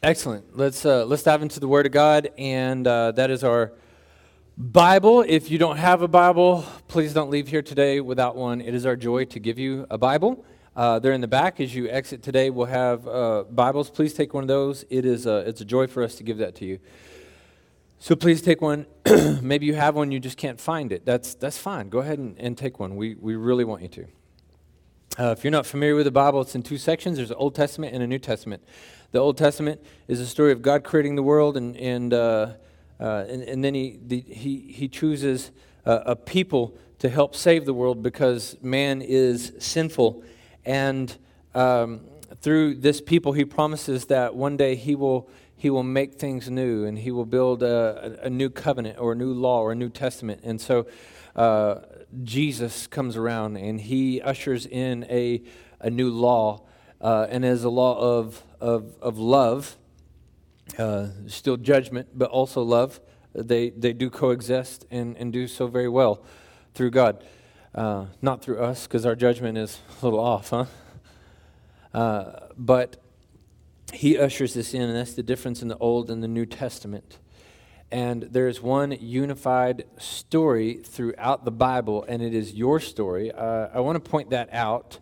Excellent. Let's uh, let's dive into the Word of God, and uh, that is our Bible. If you don't have a Bible, please don't leave here today without one. It is our joy to give you a Bible. Uh, they're in the back as you exit today. We'll have uh, Bibles. Please take one of those. It is a, it's a joy for us to give that to you. So please take one. Maybe you have one, you just can't find it. That's that's fine. Go ahead and, and take one. We we really want you to. Uh, if you're not familiar with the Bible, it's in two sections. There's an Old Testament and a New Testament. The Old Testament is a story of God creating the world, and and uh, uh, and, and, then he the, he he chooses a people to help save the world because man is sinful, and um, through this people, he promises that one day he will he will make things new, and he will build a, a new covenant or a new law or a new testament, and so. Uh, Jesus comes around and he ushers in a, a new law, uh, and as a law of, of, of love, uh, still judgment, but also love. They, they do coexist and, and do so very well through God. Uh, not through us, because our judgment is a little off, huh? Uh, but he ushers this in, and that's the difference in the Old and the New Testament and there's one unified story throughout the Bible, and it is your story. Uh, I want to point that out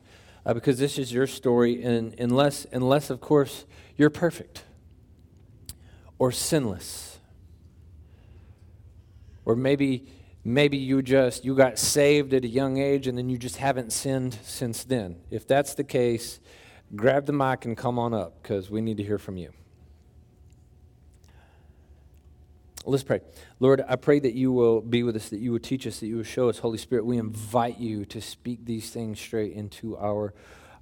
uh, because this is your story, and unless, unless, of course, you're perfect or sinless, or maybe maybe you just you got saved at a young age and then you just haven't sinned since then. If that's the case, grab the mic and come on up because we need to hear from you. Let's pray. Lord, I pray that you will be with us, that you will teach us, that you will show us. Holy Spirit, we invite you to speak these things straight into our,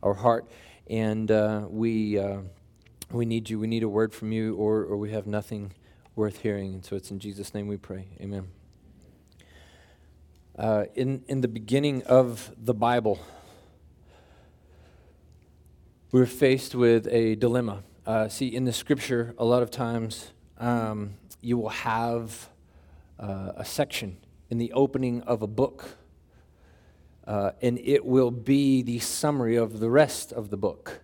our heart. And uh, we, uh, we need you. We need a word from you, or, or we have nothing worth hearing. And so it's in Jesus' name we pray. Amen. Uh, in, in the beginning of the Bible, we're faced with a dilemma. Uh, see, in the scripture, a lot of times, um, you will have uh, a section in the opening of a book, uh, and it will be the summary of the rest of the book.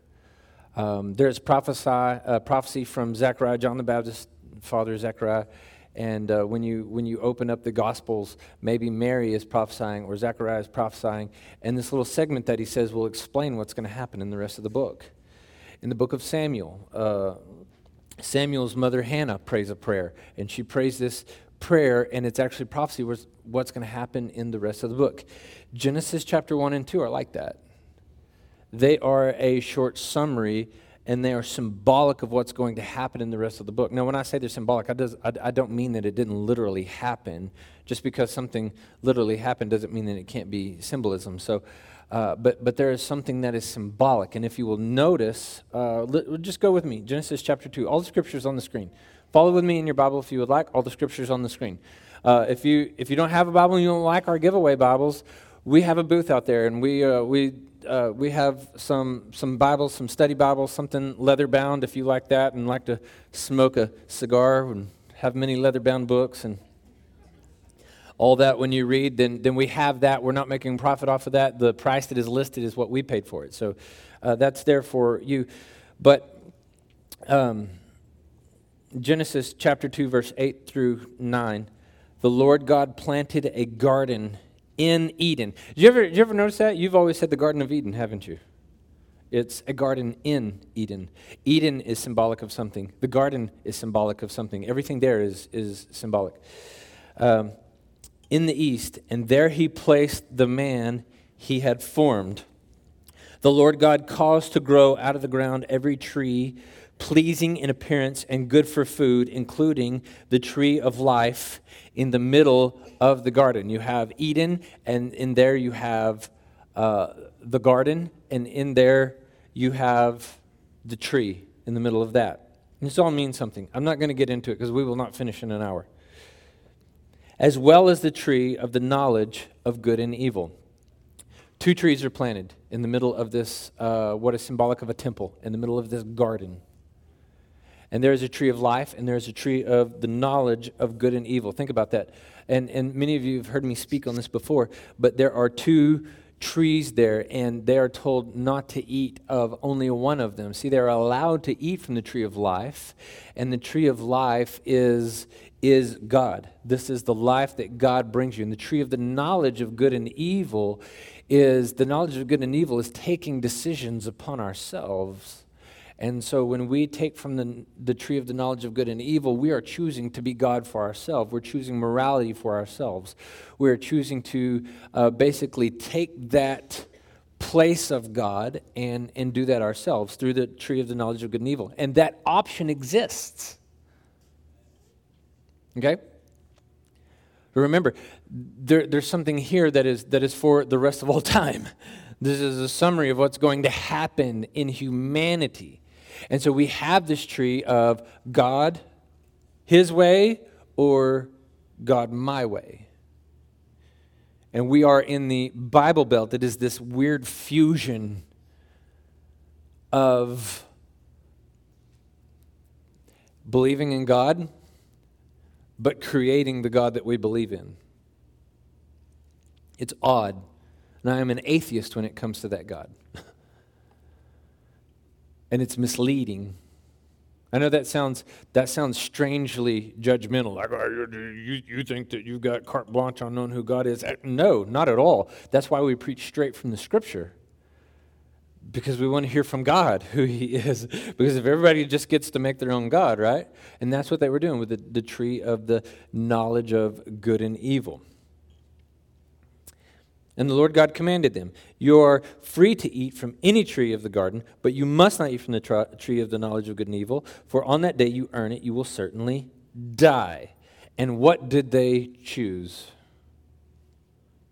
Um, there's prophesy, uh, prophecy from Zechariah, John the Baptist, father Zechariah, and uh, when, you, when you open up the Gospels, maybe Mary is prophesying or Zechariah is prophesying, and this little segment that he says will explain what's going to happen in the rest of the book. In the book of Samuel, uh, Samuel's mother Hannah prays a prayer, and she prays this prayer, and it's actually prophecy was what's going to happen in the rest of the book. Genesis chapter 1 and 2 are like that. They are a short summary, and they are symbolic of what's going to happen in the rest of the book. Now, when I say they're symbolic, I, does, I, I don't mean that it didn't literally happen. Just because something literally happened doesn't mean that it can't be symbolism. So, uh, but, but there is something that is symbolic. And if you will notice, uh, just go with me Genesis chapter 2. All the scriptures on the screen. Follow with me in your Bible if you would like. All the scriptures on the screen. Uh, if, you, if you don't have a Bible and you don't like our giveaway Bibles, we have a booth out there and we, uh, we, uh, we have some, some Bibles, some study Bibles, something leather bound if you like that and like to smoke a cigar and have many leather bound books and all that when you read, then, then we have that. We're not making profit off of that. The price that is listed is what we paid for it. So uh, that's there for you. But um, Genesis chapter 2, verse 8 through 9, the Lord God planted a garden in Eden. Did you ever, did you ever notice that? You've always said the Garden of Eden, haven't you? It's a garden in Eden. Eden is symbolic of something. The garden is symbolic of something. Everything there is, is symbolic. Um, in the east, and there he placed the man he had formed. The Lord God caused to grow out of the ground every tree pleasing in appearance and good for food, including the tree of life in the middle of the garden. You have Eden, and in there you have uh, the garden, and in there you have the tree in the middle of that. And this all means something. I'm not going to get into it because we will not finish in an hour as well as the tree of the knowledge of good and evil. Two trees are planted in the middle of this, uh, what is symbolic of a temple, in the middle of this garden. And there is a tree of life, and there is a tree of the knowledge of good and evil. Think about that. And, and many of you have heard me speak on this before, but there are two trees there, and they are told not to eat of only one of them. See, they're allowed to eat from the tree of life, and the tree of life is, is God. This is the life that God brings you. And the tree of the knowledge of good and evil is the knowledge of good and evil is taking decisions upon ourselves and so when we take from the, the tree of the knowledge of good and evil, we are choosing to be God for ourselves. We're choosing morality for ourselves. We're choosing to uh, basically take that place of God and, and do that ourselves through the tree of the knowledge of good and evil. And that option exists. Okay? Remember, there, there's something here that is, that is for the rest of all time. This is a summary of what's going to happen in humanity. And so we have this tree of God, His way, or God, my way. And we are in the Bible Belt. It is this weird fusion of believing in God, but creating the God that we believe in. It's odd. And I am an atheist when it comes to that God. and it's misleading. I know that sounds that sounds strangely judgmental. Like oh, you, you think that you've got carte blanche on knowing who God is? No, not at all. That's why we preach straight from the Scripture, because we want to hear from God who He is. Because if everybody just gets to make their own God, right? And that's what they were doing with the, the tree of the knowledge of good and evil. And the Lord God commanded them, You are free to eat from any tree of the garden, but you must not eat from the tree of the knowledge of good and evil, for on that day you earn it, you will certainly die. And what did they choose?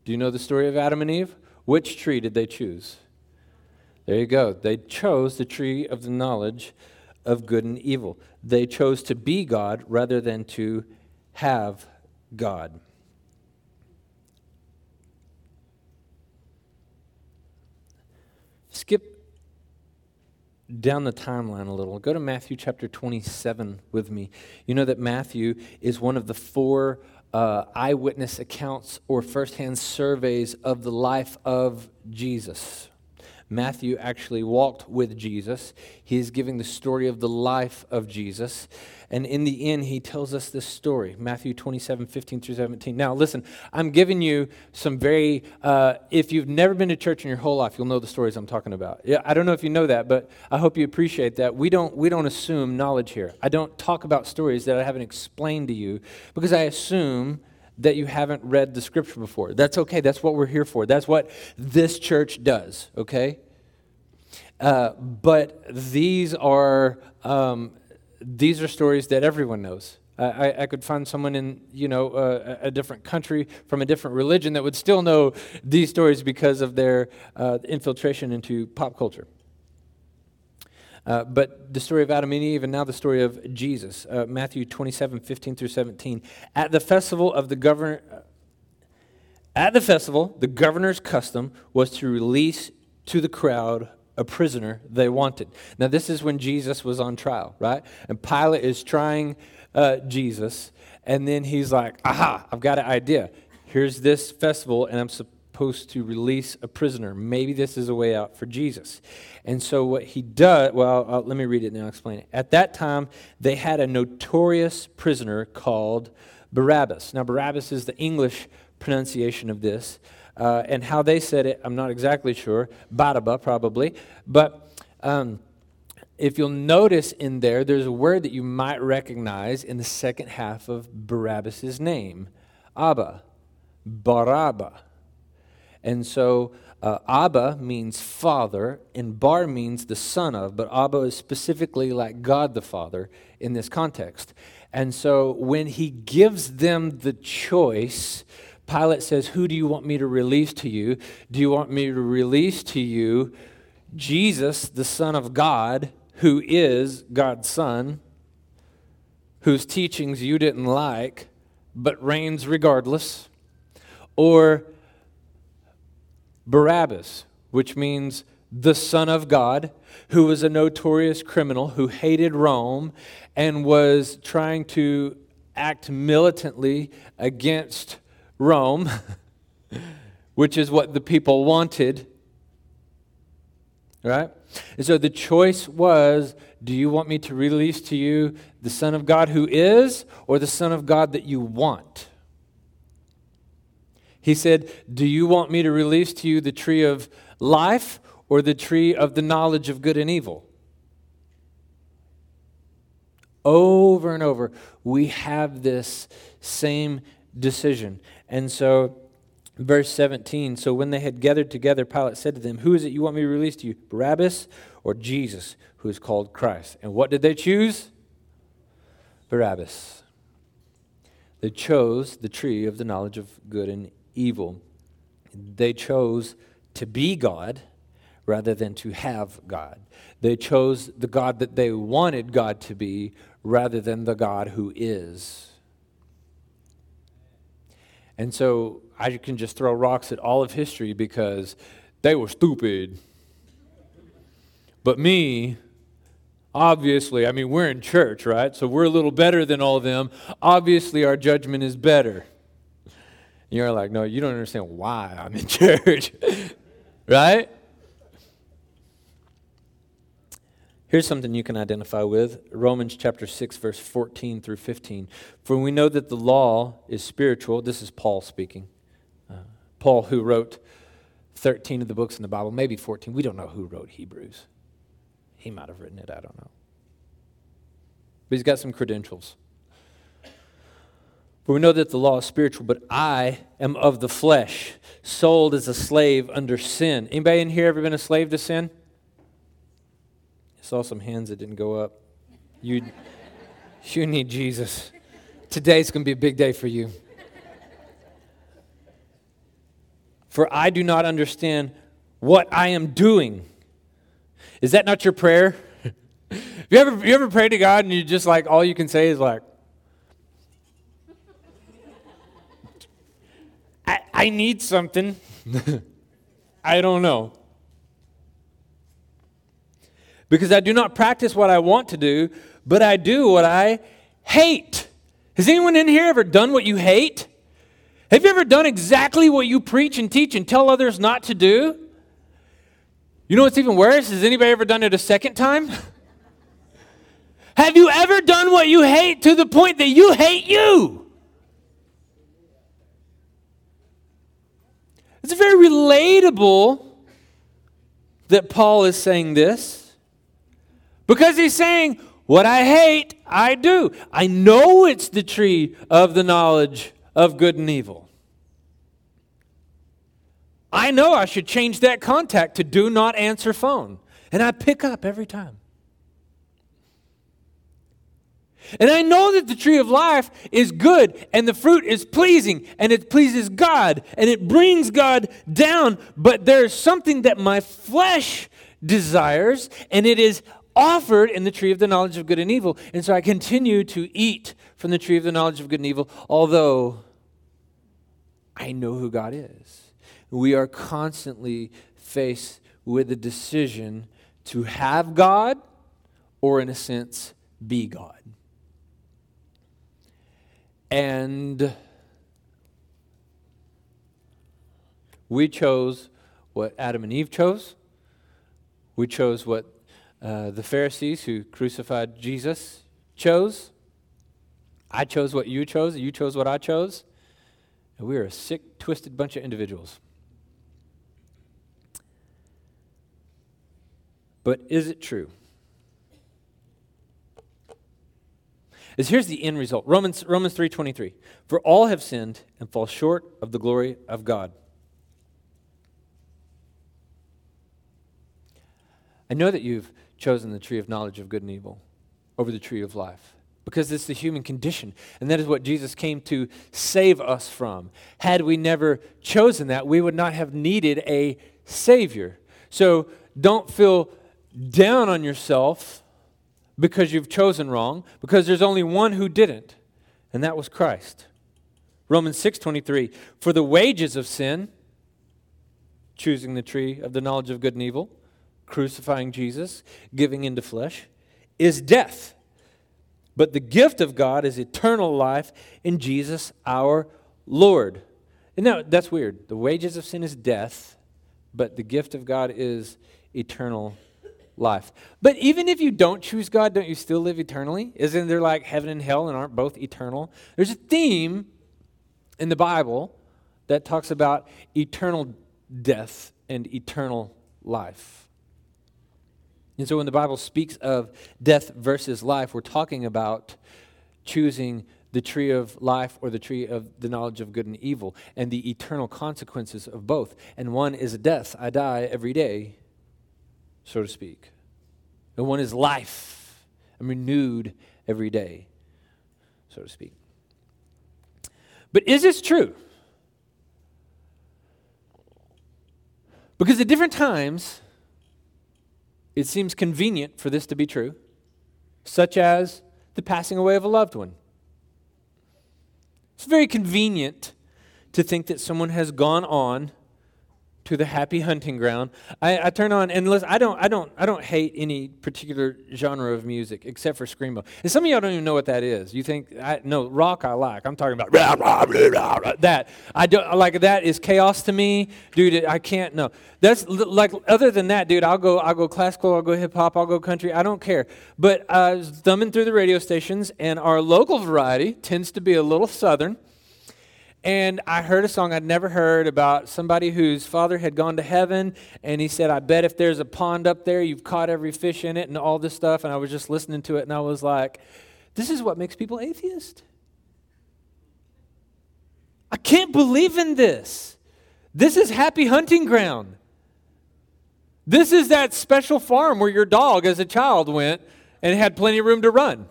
Do you know the story of Adam and Eve? Which tree did they choose? There you go. They chose the tree of the knowledge of good and evil. They chose to be God rather than to have God. skip down the timeline a little. Go to Matthew chapter 27 with me. You know that Matthew is one of the four uh, eyewitness accounts or firsthand surveys of the life of Jesus. Matthew actually walked with Jesus. He is giving the story of the life of Jesus. And in the end, he tells us this story Matthew 27, 15 through 17. Now, listen, I'm giving you some very, uh, if you've never been to church in your whole life, you'll know the stories I'm talking about. Yeah, I don't know if you know that, but I hope you appreciate that. We don't, we don't assume knowledge here. I don't talk about stories that I haven't explained to you because I assume that you haven't read the scripture before. That's okay. That's what we're here for. That's what this church does, okay? Uh, but these are um, these are stories that everyone knows. I, I, could find someone in you know uh, a different country from a different religion that would still know these stories because of their uh, infiltration into pop culture. Uh, but the story of Adam and Eve, and now the story of Jesus, uh, Matthew 27, 15 through 17. At the festival of the governor, uh, at the festival, the governor's custom was to release to the crowd a prisoner they wanted. Now, this is when Jesus was on trial, right? And Pilate is trying uh, Jesus, and then he's like, aha, I've got an idea. Here's this festival, and I'm supposed to release a prisoner. Maybe this is a way out for Jesus. And so, what he does, well, uh, let me read it and I'll explain it. At that time, they had a notorious prisoner called Barabbas. Now, Barabbas is the English pronunciation of this. Uh, and how they said it, I'm not exactly sure. Baraba, probably. But um, if you'll notice in there, there's a word that you might recognize in the second half of Barabbas' name Abba, Baraba. And so uh, Abba means father, and Bar means the son of, but Abba is specifically like God the Father in this context. And so when he gives them the choice, Pilate says, Who do you want me to release to you? Do you want me to release to you Jesus, the Son of God, who is God's Son, whose teachings you didn't like, but reigns regardless? Or Barabbas, which means the Son of God, who was a notorious criminal who hated Rome and was trying to act militantly against Rome, which is what the people wanted. Right? And so the choice was do you want me to release to you the Son of God who is, or the Son of God that you want? He said, Do you want me to release to you the tree of life or the tree of the knowledge of good and evil? Over and over, we have this same decision. And so, verse 17 So when they had gathered together, Pilate said to them, Who is it you want me to release to you, Barabbas or Jesus, who is called Christ? And what did they choose? Barabbas. They chose the tree of the knowledge of good and evil. They chose to be God rather than to have God. They chose the God that they wanted God to be rather than the God who is. And so I can just throw rocks at all of history because they were stupid. But me, obviously, I mean, we're in church, right? So we're a little better than all of them. Obviously, our judgment is better. You're like, no, you don't understand why I'm in church, right? Here's something you can identify with Romans chapter 6, verse 14 through 15. For we know that the law is spiritual. This is Paul speaking. Uh, Paul, who wrote 13 of the books in the Bible, maybe 14. We don't know who wrote Hebrews. He might have written it, I don't know. But he's got some credentials. For we know that the law is spiritual, but I am of the flesh, sold as a slave under sin. Anybody in here ever been a slave to sin? I saw some hands that didn't go up. You, you need Jesus. Today's going to be a big day for you. For I do not understand what I am doing. Is that not your prayer? you ever you ever pray to God and you just like all you can say is like I, I need something. I don't know. Because I do not practice what I want to do, but I do what I hate. Has anyone in here ever done what you hate? Have you ever done exactly what you preach and teach and tell others not to do? You know what's even worse? Has anybody ever done it a second time? Have you ever done what you hate to the point that you hate you? It's very relatable that Paul is saying this because he's saying, What I hate, I do. I know it's the tree of the knowledge of good and evil. I know I should change that contact to do not answer phone. And I pick up every time. And I know that the tree of life is good and the fruit is pleasing and it pleases God and it brings God down. But there's something that my flesh desires and it is offered in the tree of the knowledge of good and evil. And so I continue to eat from the tree of the knowledge of good and evil, although I know who God is. We are constantly faced with a decision to have God or, in a sense, be God. And we chose what Adam and Eve chose. We chose what uh, the Pharisees who crucified Jesus chose. I chose what you chose. You chose what I chose. And we are a sick, twisted bunch of individuals. But is it true? Is here's the end result. Romans, Romans 3.23. For all have sinned and fall short of the glory of God. I know that you've chosen the tree of knowledge of good and evil over the tree of life because it's the human condition. And that is what Jesus came to save us from. Had we never chosen that, we would not have needed a Savior. So don't feel down on yourself because you've chosen wrong, because there's only one who didn't, and that was Christ. Romans 6:23 For the wages of sin choosing the tree of the knowledge of good and evil, crucifying Jesus, giving into flesh is death. But the gift of God is eternal life in Jesus our Lord. No, that's weird. The wages of sin is death, but the gift of God is eternal life. But even if you don't choose God, don't you still live eternally? Isn't there like heaven and hell and aren't both eternal? There's a theme in the Bible that talks about eternal death and eternal life. And so when the Bible speaks of death versus life, we're talking about choosing the tree of life or the tree of the knowledge of good and evil and the eternal consequences of both. And one is death. I die every day, so to speak. And one is life. I'm renewed every day, so to speak. But is this true? Because at different times, it seems convenient for this to be true, such as the passing away of a loved one. It's very convenient to think that someone has gone on to the happy hunting ground. I, I, turn on and listen. I don't, I don't, I don't hate any particular genre of music except for screamo. And some of y'all don't even know what that is. You think, I, no, rock I like. I'm talking about that. I don't like that is chaos to me, dude. I can't. No, that's like other than that, dude. I'll go, I'll go classical. I'll go hip hop. I'll go country. I don't care. But I was thumbing through the radio stations, and our local variety tends to be a little southern. And I heard a song I'd never heard about somebody whose father had gone to heaven. And he said, I bet if there's a pond up there, you've caught every fish in it and all this stuff. And I was just listening to it and I was like, this is what makes people atheist. I can't believe in this. This is happy hunting ground. This is that special farm where your dog, as a child, went and had plenty of room to run.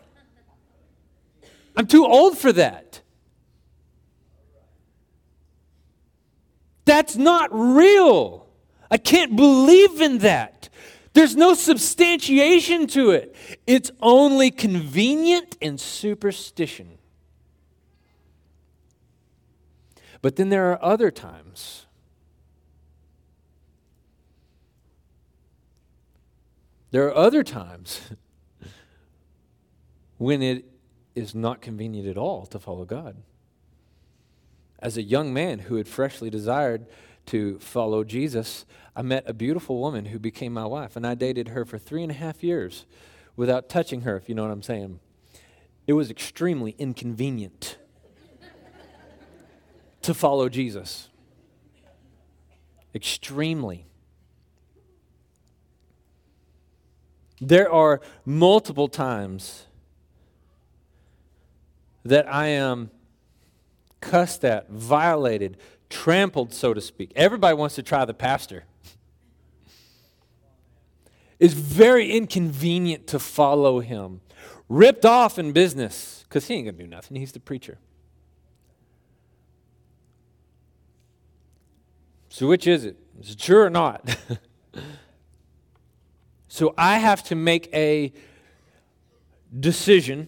I'm too old for that. That's not real. I can't believe in that. There's no substantiation to it. It's only convenient and superstition. But then there are other times There are other times when it is not convenient at all to follow God as a young man who had freshly desired to follow Jesus, I met a beautiful woman who became my wife, and I dated her for three and a half years without touching her, if you know what I'm saying. It was extremely inconvenient to follow Jesus. Extremely. There are multiple times that I am cussed at, violated, trampled, so to speak. Everybody wants to try the pastor. It's very inconvenient to follow him. Ripped off in business because he ain't going to do nothing. He's the preacher. So, which is it? Is it true or not? so, I have to make a decision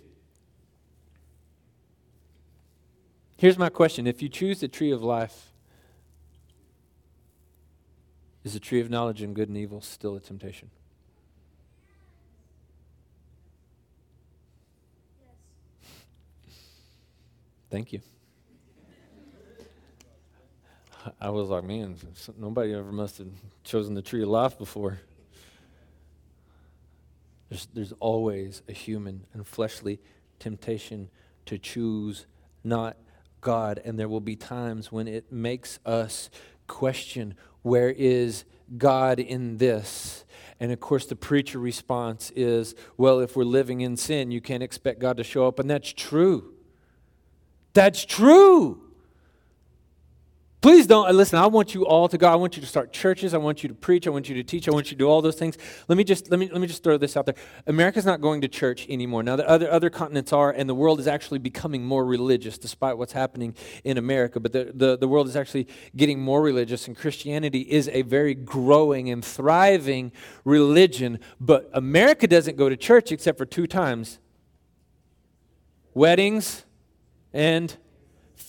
Here's my question If you choose the tree of life, is the tree of knowledge and good and evil still a temptation? Thank you. I was like, man, nobody ever must have chosen the tree of life before. There's, there's always a human and fleshly temptation to choose not God, and there will be times when it makes us question where is God in this? And of course, the preacher response is, well, if we're living in sin, you can't expect God to show up. And that's true. That's true. Please don't uh, listen. I want you all to go. I want you to start churches. I want you to preach. I want you to teach. I want you to do all those things. Let me just let me let me just throw this out there. America's not going to church anymore. Now the other other continents are, and the world is actually becoming more religious, despite what's happening in America. But the, the, the world is actually getting more religious, and Christianity is a very growing and thriving religion. But America doesn't go to church except for two times: weddings and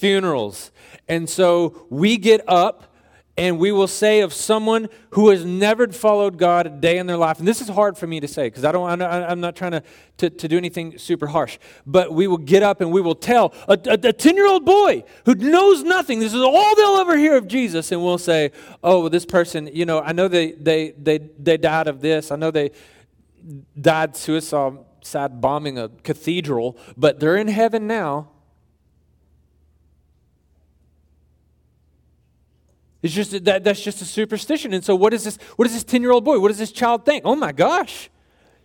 funerals. And so we get up and we will say of someone who has never followed God a day in their life, and this is hard for me to say because I don't, I'm not trying to, to, to, do anything super harsh, but we will get up and we will tell a 10 year old boy who knows nothing, this is all they'll ever hear of Jesus, and we'll say, oh, well, this person, you know, I know they, they, they, they died of this, I know they died suicide bombing a cathedral, but they're in heaven now It's just that that's just a superstition. And so what is this what does this 10-year-old boy, what does this child think? Oh my gosh.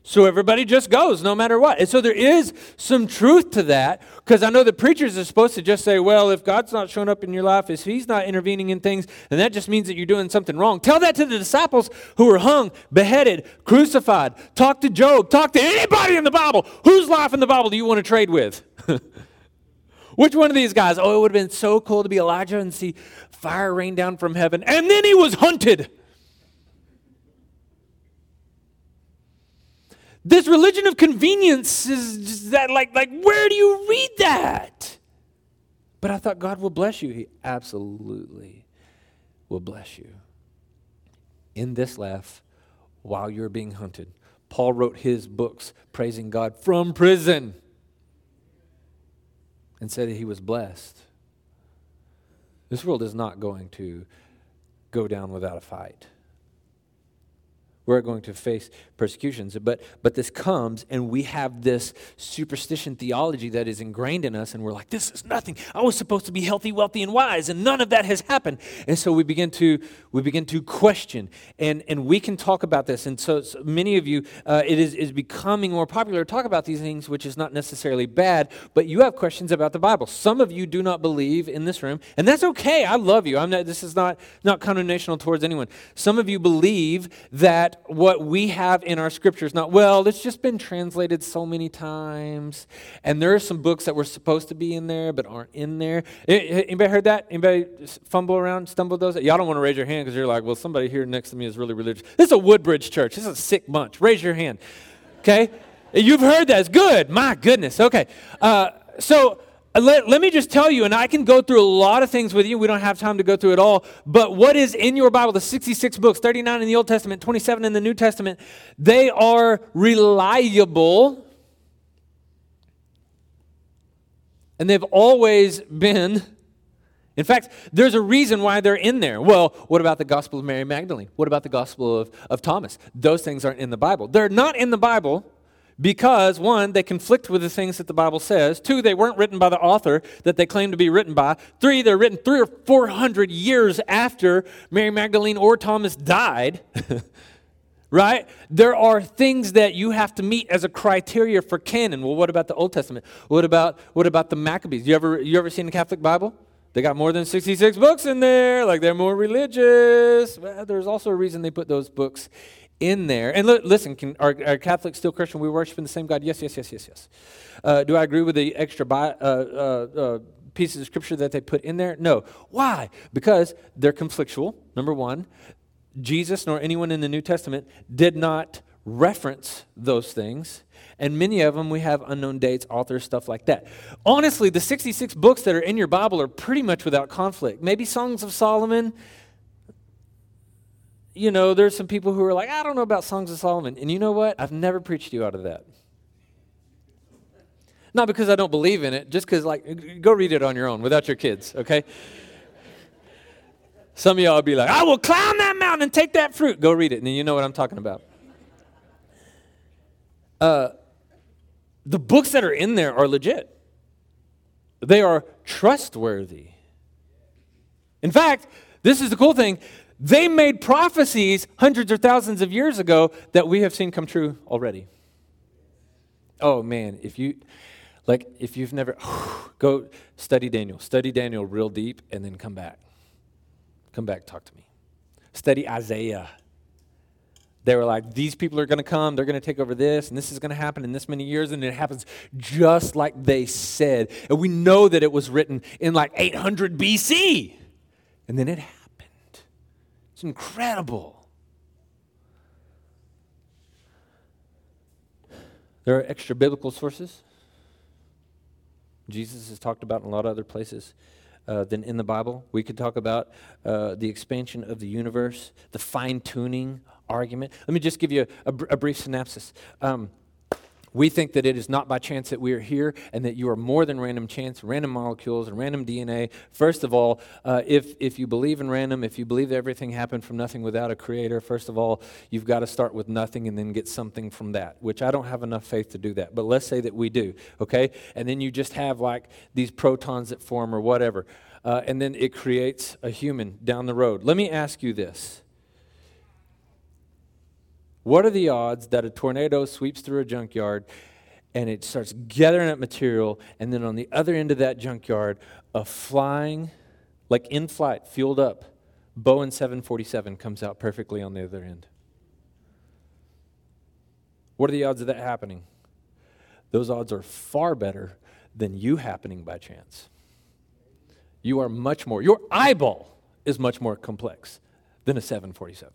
So everybody just goes no matter what. And so there is some truth to that because I know the preachers are supposed to just say, well, if God's not showing up in your life, if he's not intervening in things, then that just means that you're doing something wrong. Tell that to the disciples who were hung, beheaded, crucified. Talk to Job, talk to anybody in the Bible. Whose life in the Bible do you want to trade with? Which one of these guys? Oh, it would have been so cool to be Elijah and see fire rain down from heaven. And then he was hunted. This religion of convenience is just that like like where do you read that? But I thought God will bless you. He absolutely will bless you. In this life while you're being hunted. Paul wrote his books praising God from prison and said that he was blessed. This world is not going to go down without a fight. We're going to face persecutions. But, but this comes, and we have this superstition theology that is ingrained in us, and we're like, this is nothing. I was supposed to be healthy, wealthy, and wise, and none of that has happened. And so we begin to, we begin to question, and, and we can talk about this. And so, so many of you, uh, it is, is becoming more popular to talk about these things, which is not necessarily bad, but you have questions about the Bible. Some of you do not believe in this room, and that's okay. I love you. I'm not, this is not, not condemnational towards anyone. Some of you believe that what we have in our scriptures not well it's just been translated so many times. And there are some books that were supposed to be in there but aren't in there. Anybody heard that? Anybody fumble around stumble those? Y'all don't want to raise your hand because you're like well somebody here next to me is really religious. This is a woodbridge church. This is a sick bunch. Raise your hand. Okay? You've heard that. It's good. My goodness. Okay. Uh, so Uh, let, let me just tell you, and I can go through a lot of things with you. We don't have time to go through it all. But what is in your Bible, the 66 books, 39 in the Old Testament, 27 in the New Testament, they are reliable. And they've always been. In fact, there's a reason why they're in there. Well, what about the Gospel of Mary Magdalene? What about the Gospel of, of Thomas? Those things aren't in the Bible. They're not in the Bible because one, they conflict with the things that the Bible says. Two, they weren't written by the author that they claim to be written by. Three, they're written three or four hundred years after Mary Magdalene or Thomas died. right? There are things that you have to meet as a criteria for canon. Well, what about the Old Testament? What about what about the Maccabees? You ever you ever seen the Catholic Bible? They got more than 66 books in there, like they're more religious. Well, there's also a reason they put those books in there. And listen, can, are, are Catholics still Christian? We worship in the same God? Yes, yes, yes, yes, yes. Uh, do I agree with the extra bi- uh, uh, uh, pieces of scripture that they put in there? No. Why? Because they're conflictual, number one. Jesus nor anyone in the New Testament did not reference those things. And many of them we have unknown dates, authors, stuff like that. Honestly, the 66 books that are in your Bible are pretty much without conflict. Maybe Songs of Solomon, you know, there's some people who are like, I don't know about Songs of Solomon. And you know what? I've never preached you out of that. Not because I don't believe in it, just because, like, go read it on your own without your kids, okay? Some of y'all will be like, I will climb that mountain and take that fruit. Go read it, and then you know what I'm talking about. Uh, the books that are in there are legit, they are trustworthy. In fact, this is the cool thing they made prophecies hundreds or thousands of years ago that we have seen come true already. Oh man, if you like if you've never go study Daniel, study Daniel real deep and then come back. Come back talk to me. Study Isaiah. They were like, these people are going to come, they're going to take over this, and this is going to happen in this many years, and it happens just like they said. And we know that it was written in like 800 BC. And then it happened. It's incredible. There are extra biblical sources. Jesus is talked about in a lot of other places. uh, than in the Bible. We could talk about uh, the expansion of the universe, the fine tuning argument. Let me just give you a, a, br- a brief synopsis. Um, we think that it is not by chance that we are here and that you are more than random chance, random molecules, and random DNA. First of all, uh, if, if you believe in random, if you believe that everything happened from nothing without a creator, first of all, you've got to start with nothing and then get something from that, which I don't have enough faith to do that. But let's say that we do, okay? And then you just have like these protons that form or whatever. Uh, and then it creates a human down the road. Let me ask you this what are the odds that a tornado sweeps through a junkyard and it starts gathering up material, and then on the other end of that junkyard, a flying, like in flight, fueled up Boeing 747 comes out perfectly on the other end? What are the odds of that happening? Those odds are far better than you happening by chance. You are much more, your eyeball is much more complex than a 747.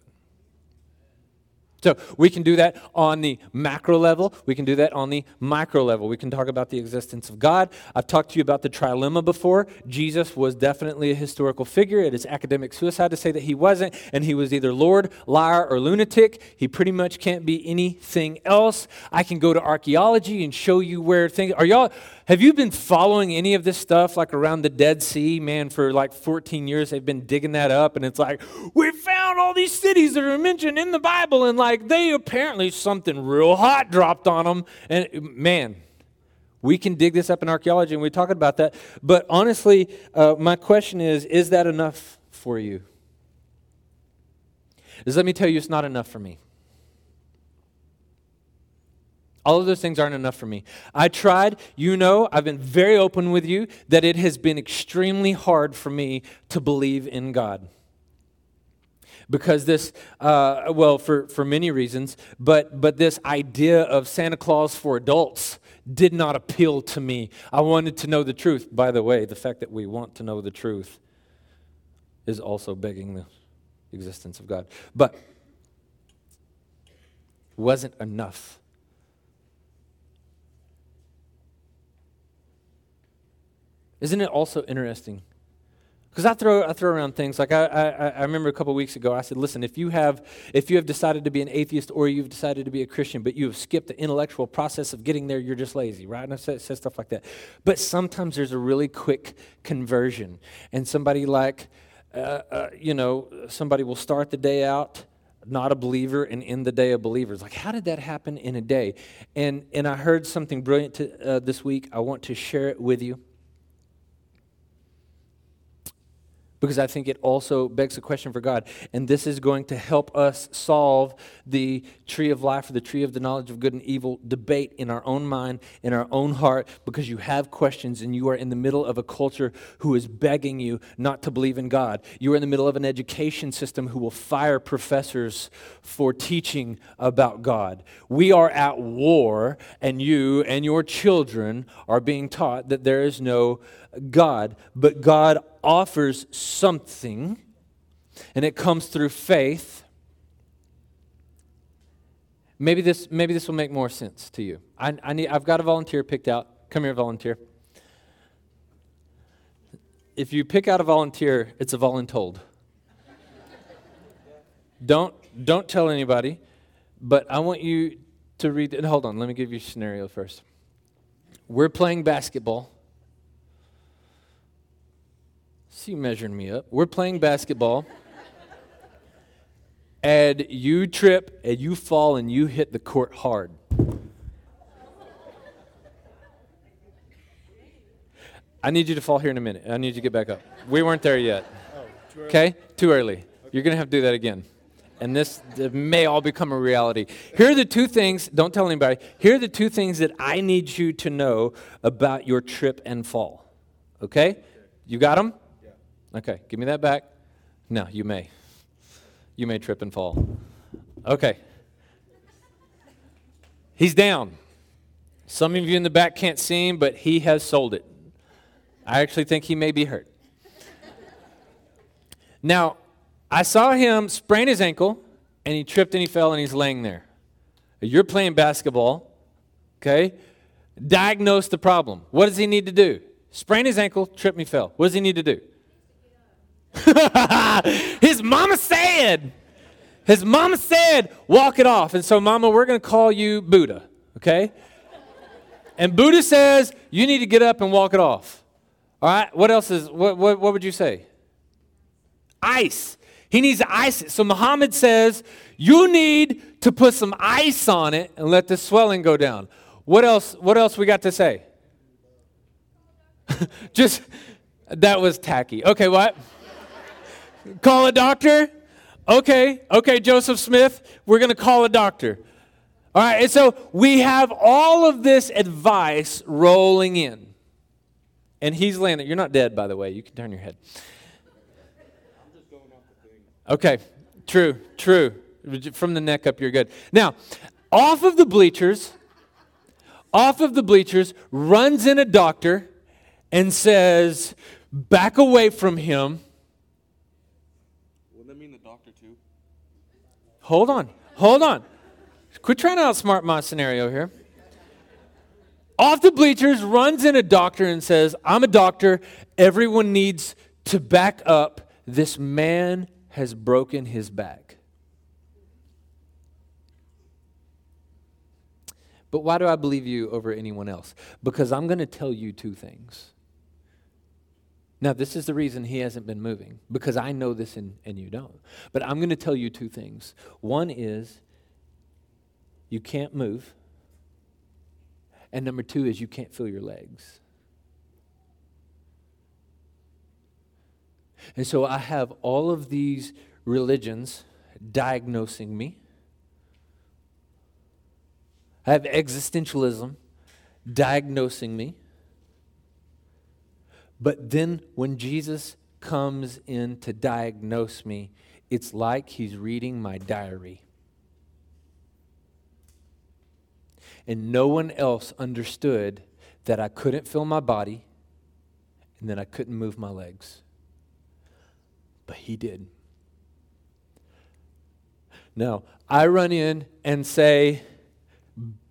So we can do that on the macro level. We can do that on the micro level. We can talk about the existence of God. I've talked to you about the trilemma before. Jesus was definitely a historical figure. It is academic suicide to say that he wasn't, and he was either Lord, liar, or lunatic. He pretty much can't be anything else. I can go to archaeology and show you where things are. Y'all have you been following any of this stuff like around the Dead Sea? Man, for like 14 years they've been digging that up, and it's like, we found all these cities that are mentioned in the Bible, and like they apparently something real hot dropped on them. And man, we can dig this up in archaeology, and we're talking about that. But honestly, uh, my question is is that enough for you? Let me tell you, it's not enough for me. All of those things aren't enough for me. I tried, you know, I've been very open with you that it has been extremely hard for me to believe in God. Because this, uh, well, for, for many reasons, but, but this idea of Santa Claus for adults did not appeal to me. I wanted to know the truth. By the way, the fact that we want to know the truth is also begging the existence of God. But wasn't enough Isn't it also interesting? Because I throw, I throw around things like I, I, I remember a couple weeks ago I said, listen, if you have if you have decided to be an atheist or you've decided to be a Christian, but you have skipped the intellectual process of getting there, you're just lazy, right? And I said, said stuff like that. But sometimes there's a really quick conversion, and somebody like, uh, uh, you know, somebody will start the day out not a believer and end the day of believers. Like, how did that happen in a day? And and I heard something brilliant to, uh, this week. I want to share it with you. Because I think it also begs a question for God. And this is going to help us solve the tree of life or the tree of the knowledge of good and evil debate in our own mind, in our own heart, because you have questions and you are in the middle of a culture who is begging you not to believe in God. You are in the middle of an education system who will fire professors for teaching about God. We are at war, and you and your children are being taught that there is no God, but God offers something, and it comes through faith. Maybe this, maybe this will make more sense to you. I, I need, I've got a volunteer picked out. Come here, volunteer. If you pick out a volunteer, it's a voluntold. don't, don't tell anybody, but I want you to read. And hold on, let me give you a scenario first. We're playing basketball See you measuring me up. We're playing basketball. and you trip and you fall and you hit the court hard. I need you to fall here in a minute. I need you to get back up. We weren't there yet. Okay? Too early. You're going to have to do that again. And this may all become a reality. Here are the two things, don't tell anybody. Here are the two things that I need you to know about your trip and fall. Okay? You got them? Okay, give me that back. No, you may. You may trip and fall. Okay. He's down. Some of you in the back can't see him, but he has sold it. I actually think he may be hurt. Now, I saw him sprain his ankle, and he tripped and he fell, and he's laying there. You're playing basketball, okay? Diagnose the problem. What does he need to do? Sprain his ankle, trip me, fell. What does he need to do? His mama said, his mama said, walk it off. And so, mama, we're going to call you Buddha, okay? And Buddha says, you need to get up and walk it off. All right, what else is, what, what, what would you say? Ice. He needs to ice it. So Muhammad says, you need to put some ice on it and let the swelling go down. What else, what else we got to say? Just, that was tacky. Okay, what? Call a doctor? Okay, okay, Joseph Smith, we're going to call a doctor. All right, and so we have all of this advice rolling in. And he's landing. You're not dead, by the way. You can turn your head. Okay, true, true. From the neck up, you're good. Now, off of the bleachers, off of the bleachers, runs in a doctor and says, Back away from him. Wouldn't that mean the doctor too? Hold on, hold on. Quit trying to outsmart my scenario here. Off the bleachers, runs in a doctor and says, I'm a doctor. Everyone needs to back up. This man has broken his back. But why do I believe you over anyone else? Because I'm going to tell you two things. Now, this is the reason he hasn't been moving, because I know this and, and you don't. But I'm going to tell you two things. One is you can't move, and number two is you can't feel your legs. And so I have all of these religions diagnosing me. I have existentialism diagnosing me. But then when Jesus comes in to diagnose me, it's like he's reading my diary. And no one else understood that I couldn't feel my body and that I couldn't move my legs. But he did. Now, I run in and say,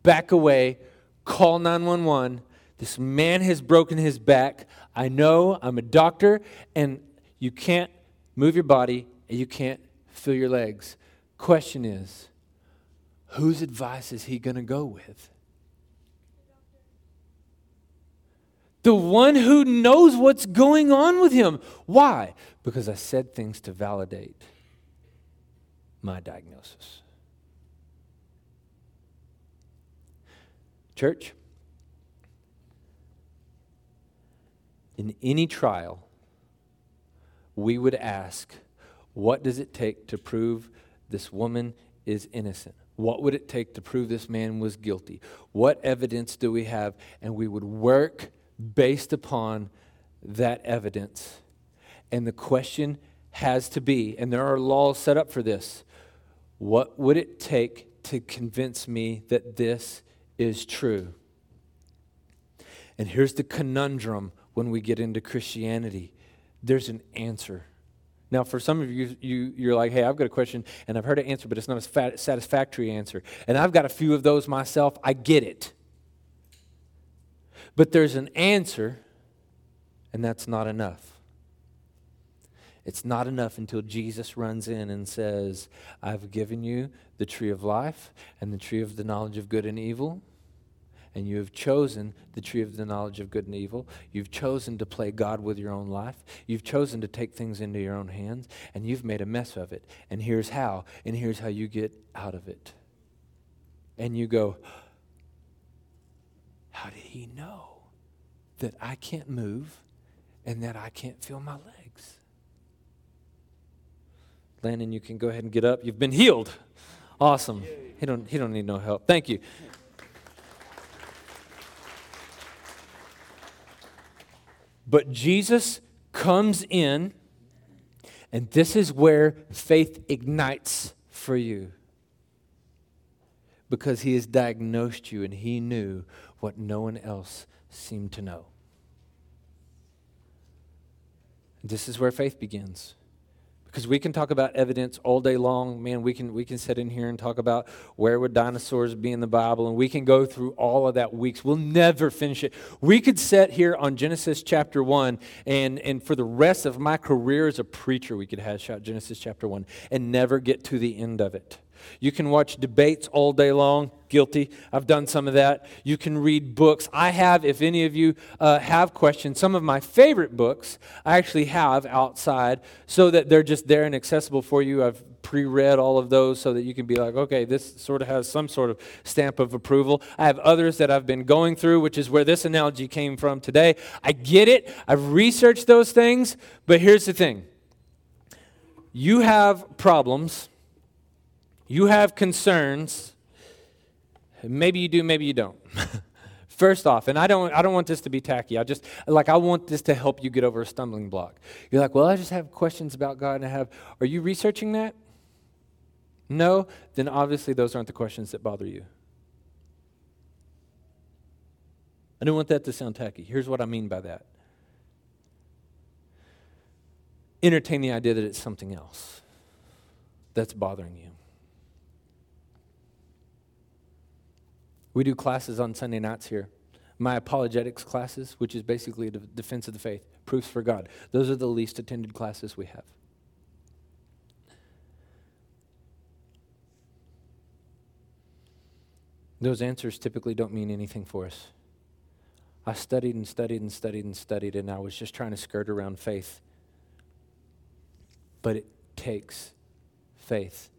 back away, call 911. This man has broken his back. I know I'm a doctor, and you can't move your body and you can't feel your legs. Question is, whose advice is he going to go with? The one who knows what's going on with him. Why? Because I said things to validate my diagnosis. Church, in any trial, we would ask, what does it take to prove this woman is innocent? What would it take to prove this man was guilty? What evidence do we have? And we would work based upon that evidence. And the question has to be, and there are laws set up for this what would it take to convince me that this is true? And here's the conundrum when we get into Christianity there's an answer. Now, for some of you, you, you're like, hey, I've got a question and I've heard an answer, but it's not a satisfactory answer. And I've got a few of those myself. I get it. But there's an answer, and that's not enough. It's not enough until Jesus runs in and says, I've given you the tree of life and the tree of the knowledge of good and evil and you have chosen the tree of the knowledge of good and evil. You've chosen to play God with your own life. You've chosen to take things into your own hands, and you've made a mess of it. And here's how, and here's how you get out of it. And you go, How did he know that I can't move and that I can't feel my legs? Landon, you can go ahead and get up. You've been healed. Awesome. He don't, he don't need no help. Thank you. But Jesus comes in, and this is where faith ignites for you. Because he has diagnosed you and he knew what no one else seemed to know. This is where faith begins. Because we can talk about evidence all day long. Man we can we can sit in here and talk about where would dinosaurs be in the bible and we can go through all of that weeks. We'll never finish it. We could sit here on genesis chapter 1 and and for the rest of my career as a preacher we could hash out genesis chapter 1 and never get to the end of it you can watch debates all day long. Guilty. I've done some of that. You can read books. I have, if any of you uh, have questions, some of my favorite books I actually have outside so that they're just there and accessible for you. I've pre read all of those so that you can be like, okay, this sort of has some sort of stamp of approval. I have others that I've been going through, which is where this analogy came from today. I get it. I've researched those things, but here's the thing you have problems you have concerns. Maybe you do, maybe you don't. First off, and I don't, I don't want this to be tacky. I just like I want this to help you get over a stumbling block. You're like, well, I just have questions about God, and I have. Are you researching that? No, then obviously those aren't the questions that bother you. I don't want that to sound tacky. Here's what I mean by that. Entertain the idea that it's something else that's bothering you. We do classes on Sunday nights here. My apologetics classes, which is basically a defense of the faith, proofs for God. Those are the least attended classes we have. Those answers typically don't mean anything for us. I studied and studied and studied and studied, and I was just trying to skirt around faith. But it takes faith.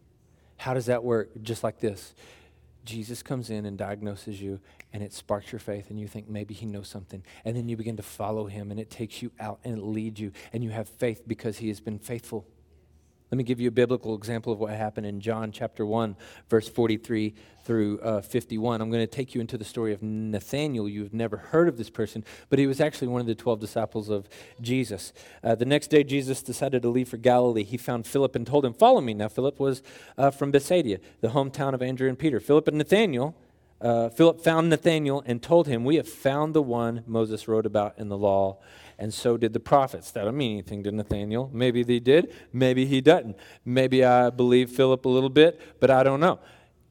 How does that work? Just like this Jesus comes in and diagnoses you, and it sparks your faith, and you think maybe he knows something. And then you begin to follow him, and it takes you out and it leads you, and you have faith because he has been faithful. Let me give you a biblical example of what happened in John chapter 1, verse 43 through uh, 51. I'm going to take you into the story of Nathanael. You've never heard of this person, but he was actually one of the 12 disciples of Jesus. Uh, the next day, Jesus decided to leave for Galilee. He found Philip and told him, Follow me. Now, Philip was uh, from Bethsaida, the hometown of Andrew and Peter. Philip and Nathanael. Uh, Philip found Nathanael and told him, We have found the one Moses wrote about in the law and so did the prophets. That don't mean anything to Nathaniel. Maybe they did, maybe he doesn't. Maybe I believe Philip a little bit, but I don't know.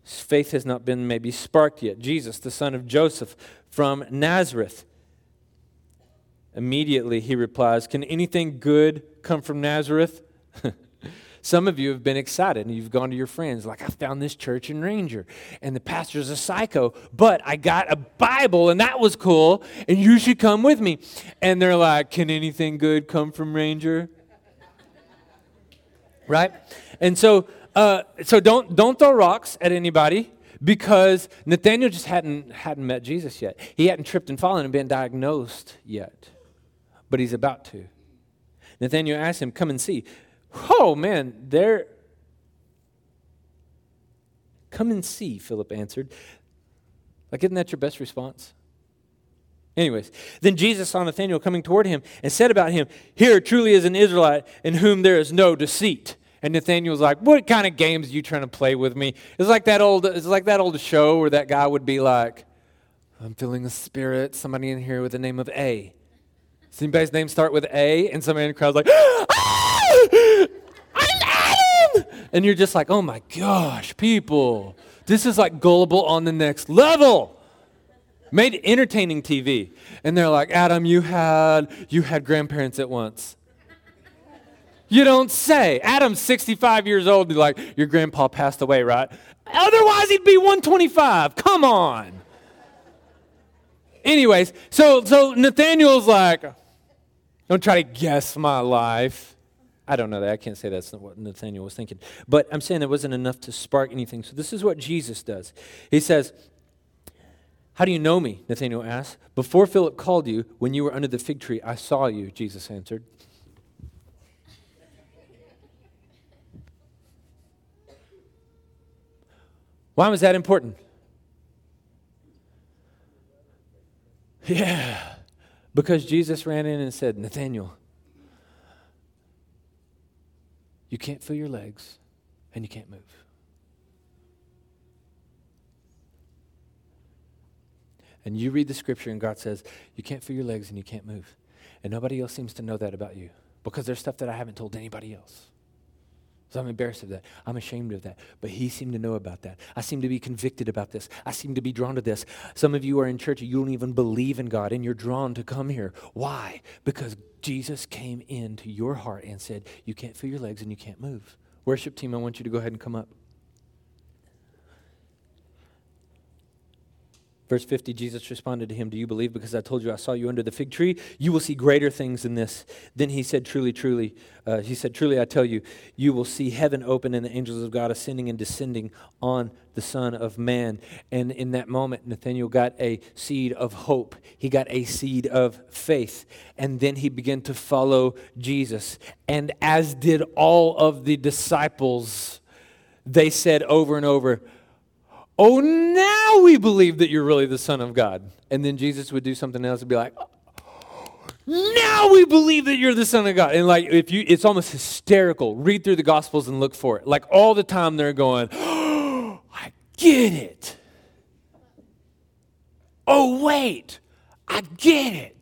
His faith has not been maybe sparked yet. Jesus, the son of Joseph from Nazareth. Immediately he replies, Can anything good come from Nazareth? Some of you have been excited and you've gone to your friends, like, I found this church in Ranger and the pastor's a psycho, but I got a Bible and that was cool and you should come with me. And they're like, Can anything good come from Ranger? right? And so, uh, so don't, don't throw rocks at anybody because Nathaniel just hadn't, hadn't met Jesus yet. He hadn't tripped and fallen and been diagnosed yet, but he's about to. Nathaniel asked him, Come and see oh man, there. Come and see, Philip answered. Like, isn't that your best response? Anyways, then Jesus saw Nathanael coming toward him and said about him, Here truly is an Israelite in whom there is no deceit. And Nathanael was like, What kind of games are you trying to play with me? It's like that old, it's like that old show where that guy would be like, I'm feeling a spirit, somebody in here with the name of A. Does anybody's name start with A? And somebody in the crowd's like, ah! I'm Adam! And you're just like, oh my gosh, people, this is like gullible on the next level. Made entertaining TV. And they're like, Adam, you had you had grandparents at once. You don't say. Adam's 65 years old. Be like, your grandpa passed away, right? Otherwise, he'd be 125. Come on. Anyways, so so Nathaniel's like, don't try to guess my life. I don't know that. I can't say that's what Nathaniel was thinking. But I'm saying it wasn't enough to spark anything. So this is what Jesus does. He says, How do you know me? Nathaniel asked. Before Philip called you, when you were under the fig tree, I saw you, Jesus answered. Why was that important? Yeah. Because Jesus ran in and said, Nathaniel, you can't feel your legs and you can't move. And you read the scripture, and God says, You can't feel your legs and you can't move. And nobody else seems to know that about you because there's stuff that I haven't told anybody else. So I'm embarrassed of that. I'm ashamed of that. But he seemed to know about that. I seem to be convicted about this. I seem to be drawn to this. Some of you are in church, you don't even believe in God, and you're drawn to come here. Why? Because Jesus came into your heart and said, You can't feel your legs and you can't move. Worship team, I want you to go ahead and come up. Verse 50, Jesus responded to him, Do you believe because I told you I saw you under the fig tree? You will see greater things than this. Then he said, Truly, truly, uh, he said, Truly, I tell you, you will see heaven open and the angels of God ascending and descending on the Son of Man. And in that moment, Nathanael got a seed of hope. He got a seed of faith. And then he began to follow Jesus. And as did all of the disciples, they said over and over, Oh, now we believe that you're really the Son of God. And then Jesus would do something else and be like, now we believe that you're the son of god. And like if you it's almost hysterical. Read through the gospels and look for it. Like all the time they're going oh, i get it. Oh wait. I get it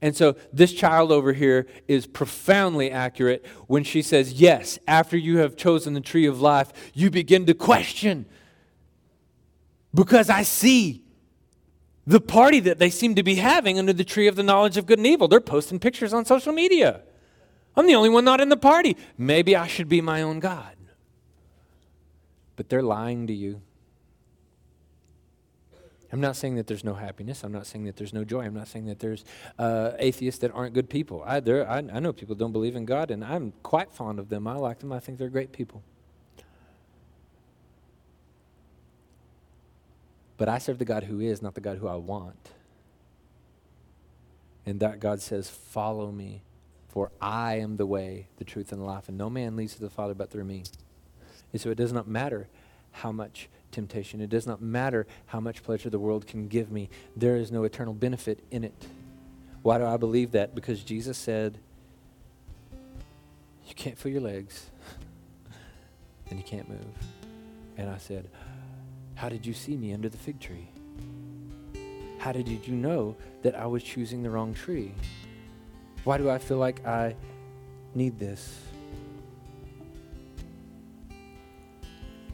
and so this child over here is profoundly accurate when she says, Yes, after you have chosen the tree of life, you begin to question. Because I see the party that they seem to be having under the tree of the knowledge of good and evil. They're posting pictures on social media. I'm the only one not in the party. Maybe I should be my own God. But they're lying to you. I'm not saying that there's no happiness. I'm not saying that there's no joy. I'm not saying that there's uh, atheists that aren't good people. I, I, I know people don't believe in God, and I'm quite fond of them. I like them. I think they're great people. But I serve the God who is, not the God who I want. And that God says, Follow me, for I am the way, the truth, and the life, and no man leads to the Father but through me. And so it does not matter how much temptation. It does not matter how much pleasure the world can give me, there is no eternal benefit in it. Why do I believe that? Because Jesus said, You can't feel your legs, and you can't move. And I said, How did you see me under the fig tree? How did you know that I was choosing the wrong tree? Why do I feel like I need this?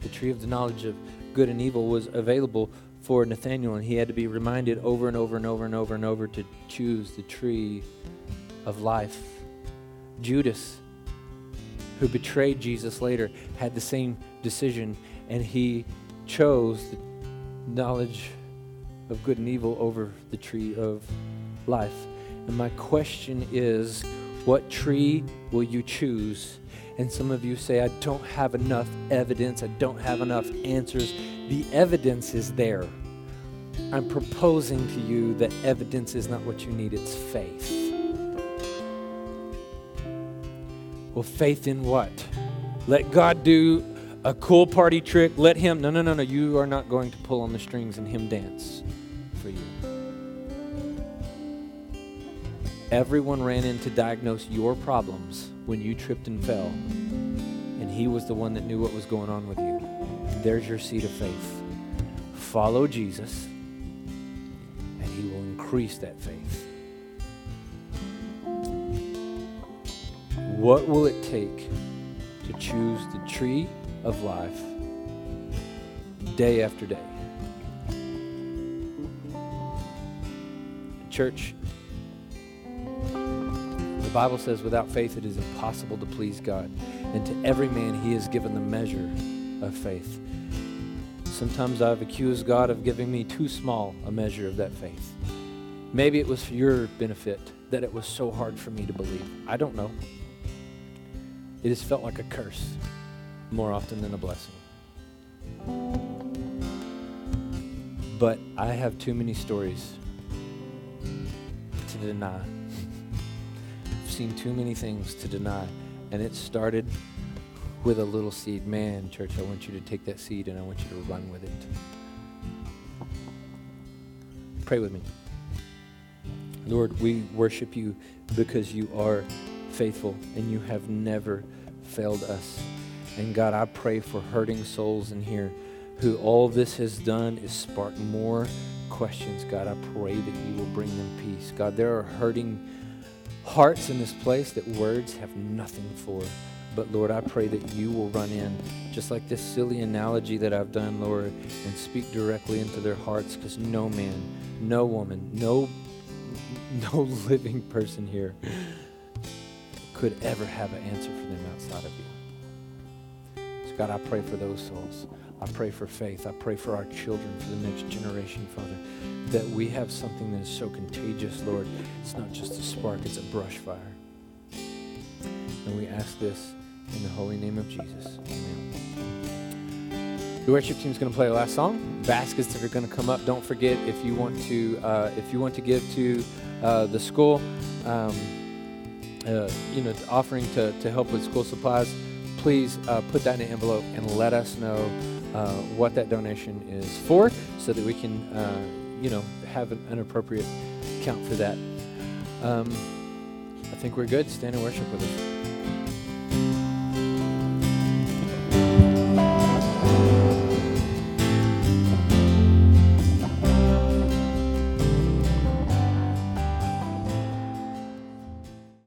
The tree of the knowledge of good and evil was available for Nathaniel, and he had to be reminded over and over and over and over and over to choose the tree of life. Judas, who betrayed Jesus later, had the same decision, and he chose the knowledge of good and evil over the tree of life. And my question is what tree will you choose and some of you say, I don't have enough evidence, I don't have enough answers. The evidence is there. I'm proposing to you that evidence is not what you need, it's faith. Well, faith in what? Let God do a cool party trick. Let Him. No, no, no, no. You are not going to pull on the strings and Him dance for you. Everyone ran in to diagnose your problems when you tripped and fell, and He was the one that knew what was going on with you. There's your seed of faith. Follow Jesus, and He will increase that faith. What will it take to choose the tree of life day after day? Church, Bible says, without faith it is impossible to please God. And to every man he has given the measure of faith. Sometimes I've accused God of giving me too small a measure of that faith. Maybe it was for your benefit that it was so hard for me to believe. I don't know. It has felt like a curse more often than a blessing. But I have too many stories to deny seen too many things to deny. And it started with a little seed. Man, church, I want you to take that seed and I want you to run with it. Pray with me. Lord, we worship you because you are faithful and you have never failed us. And God, I pray for hurting souls in here who all this has done is spark more questions. God, I pray that you will bring them peace. God, there are hurting hearts in this place that words have nothing for. But Lord, I pray that you will run in, just like this silly analogy that I've done, Lord, and speak directly into their hearts because no man, no woman, no, no living person here could ever have an answer for them outside of you. So, God, I pray for those souls. I pray for faith. I pray for our children, for the next generation, Father, that we have something that is so contagious, Lord. It's not just a spark, it's a brush fire. And we ask this in the holy name of Jesus. Amen. The worship team is going to play the last song. Baskets are going to come up. Don't forget if you want to uh, if you want to give to uh, the school, um, uh, you know, offering to, to help with school supplies. Please uh, put that in an envelope and let us know uh, what that donation is for, so that we can uh, you know have an, an appropriate account for that. Um, I think we're good. Stand and worship with us.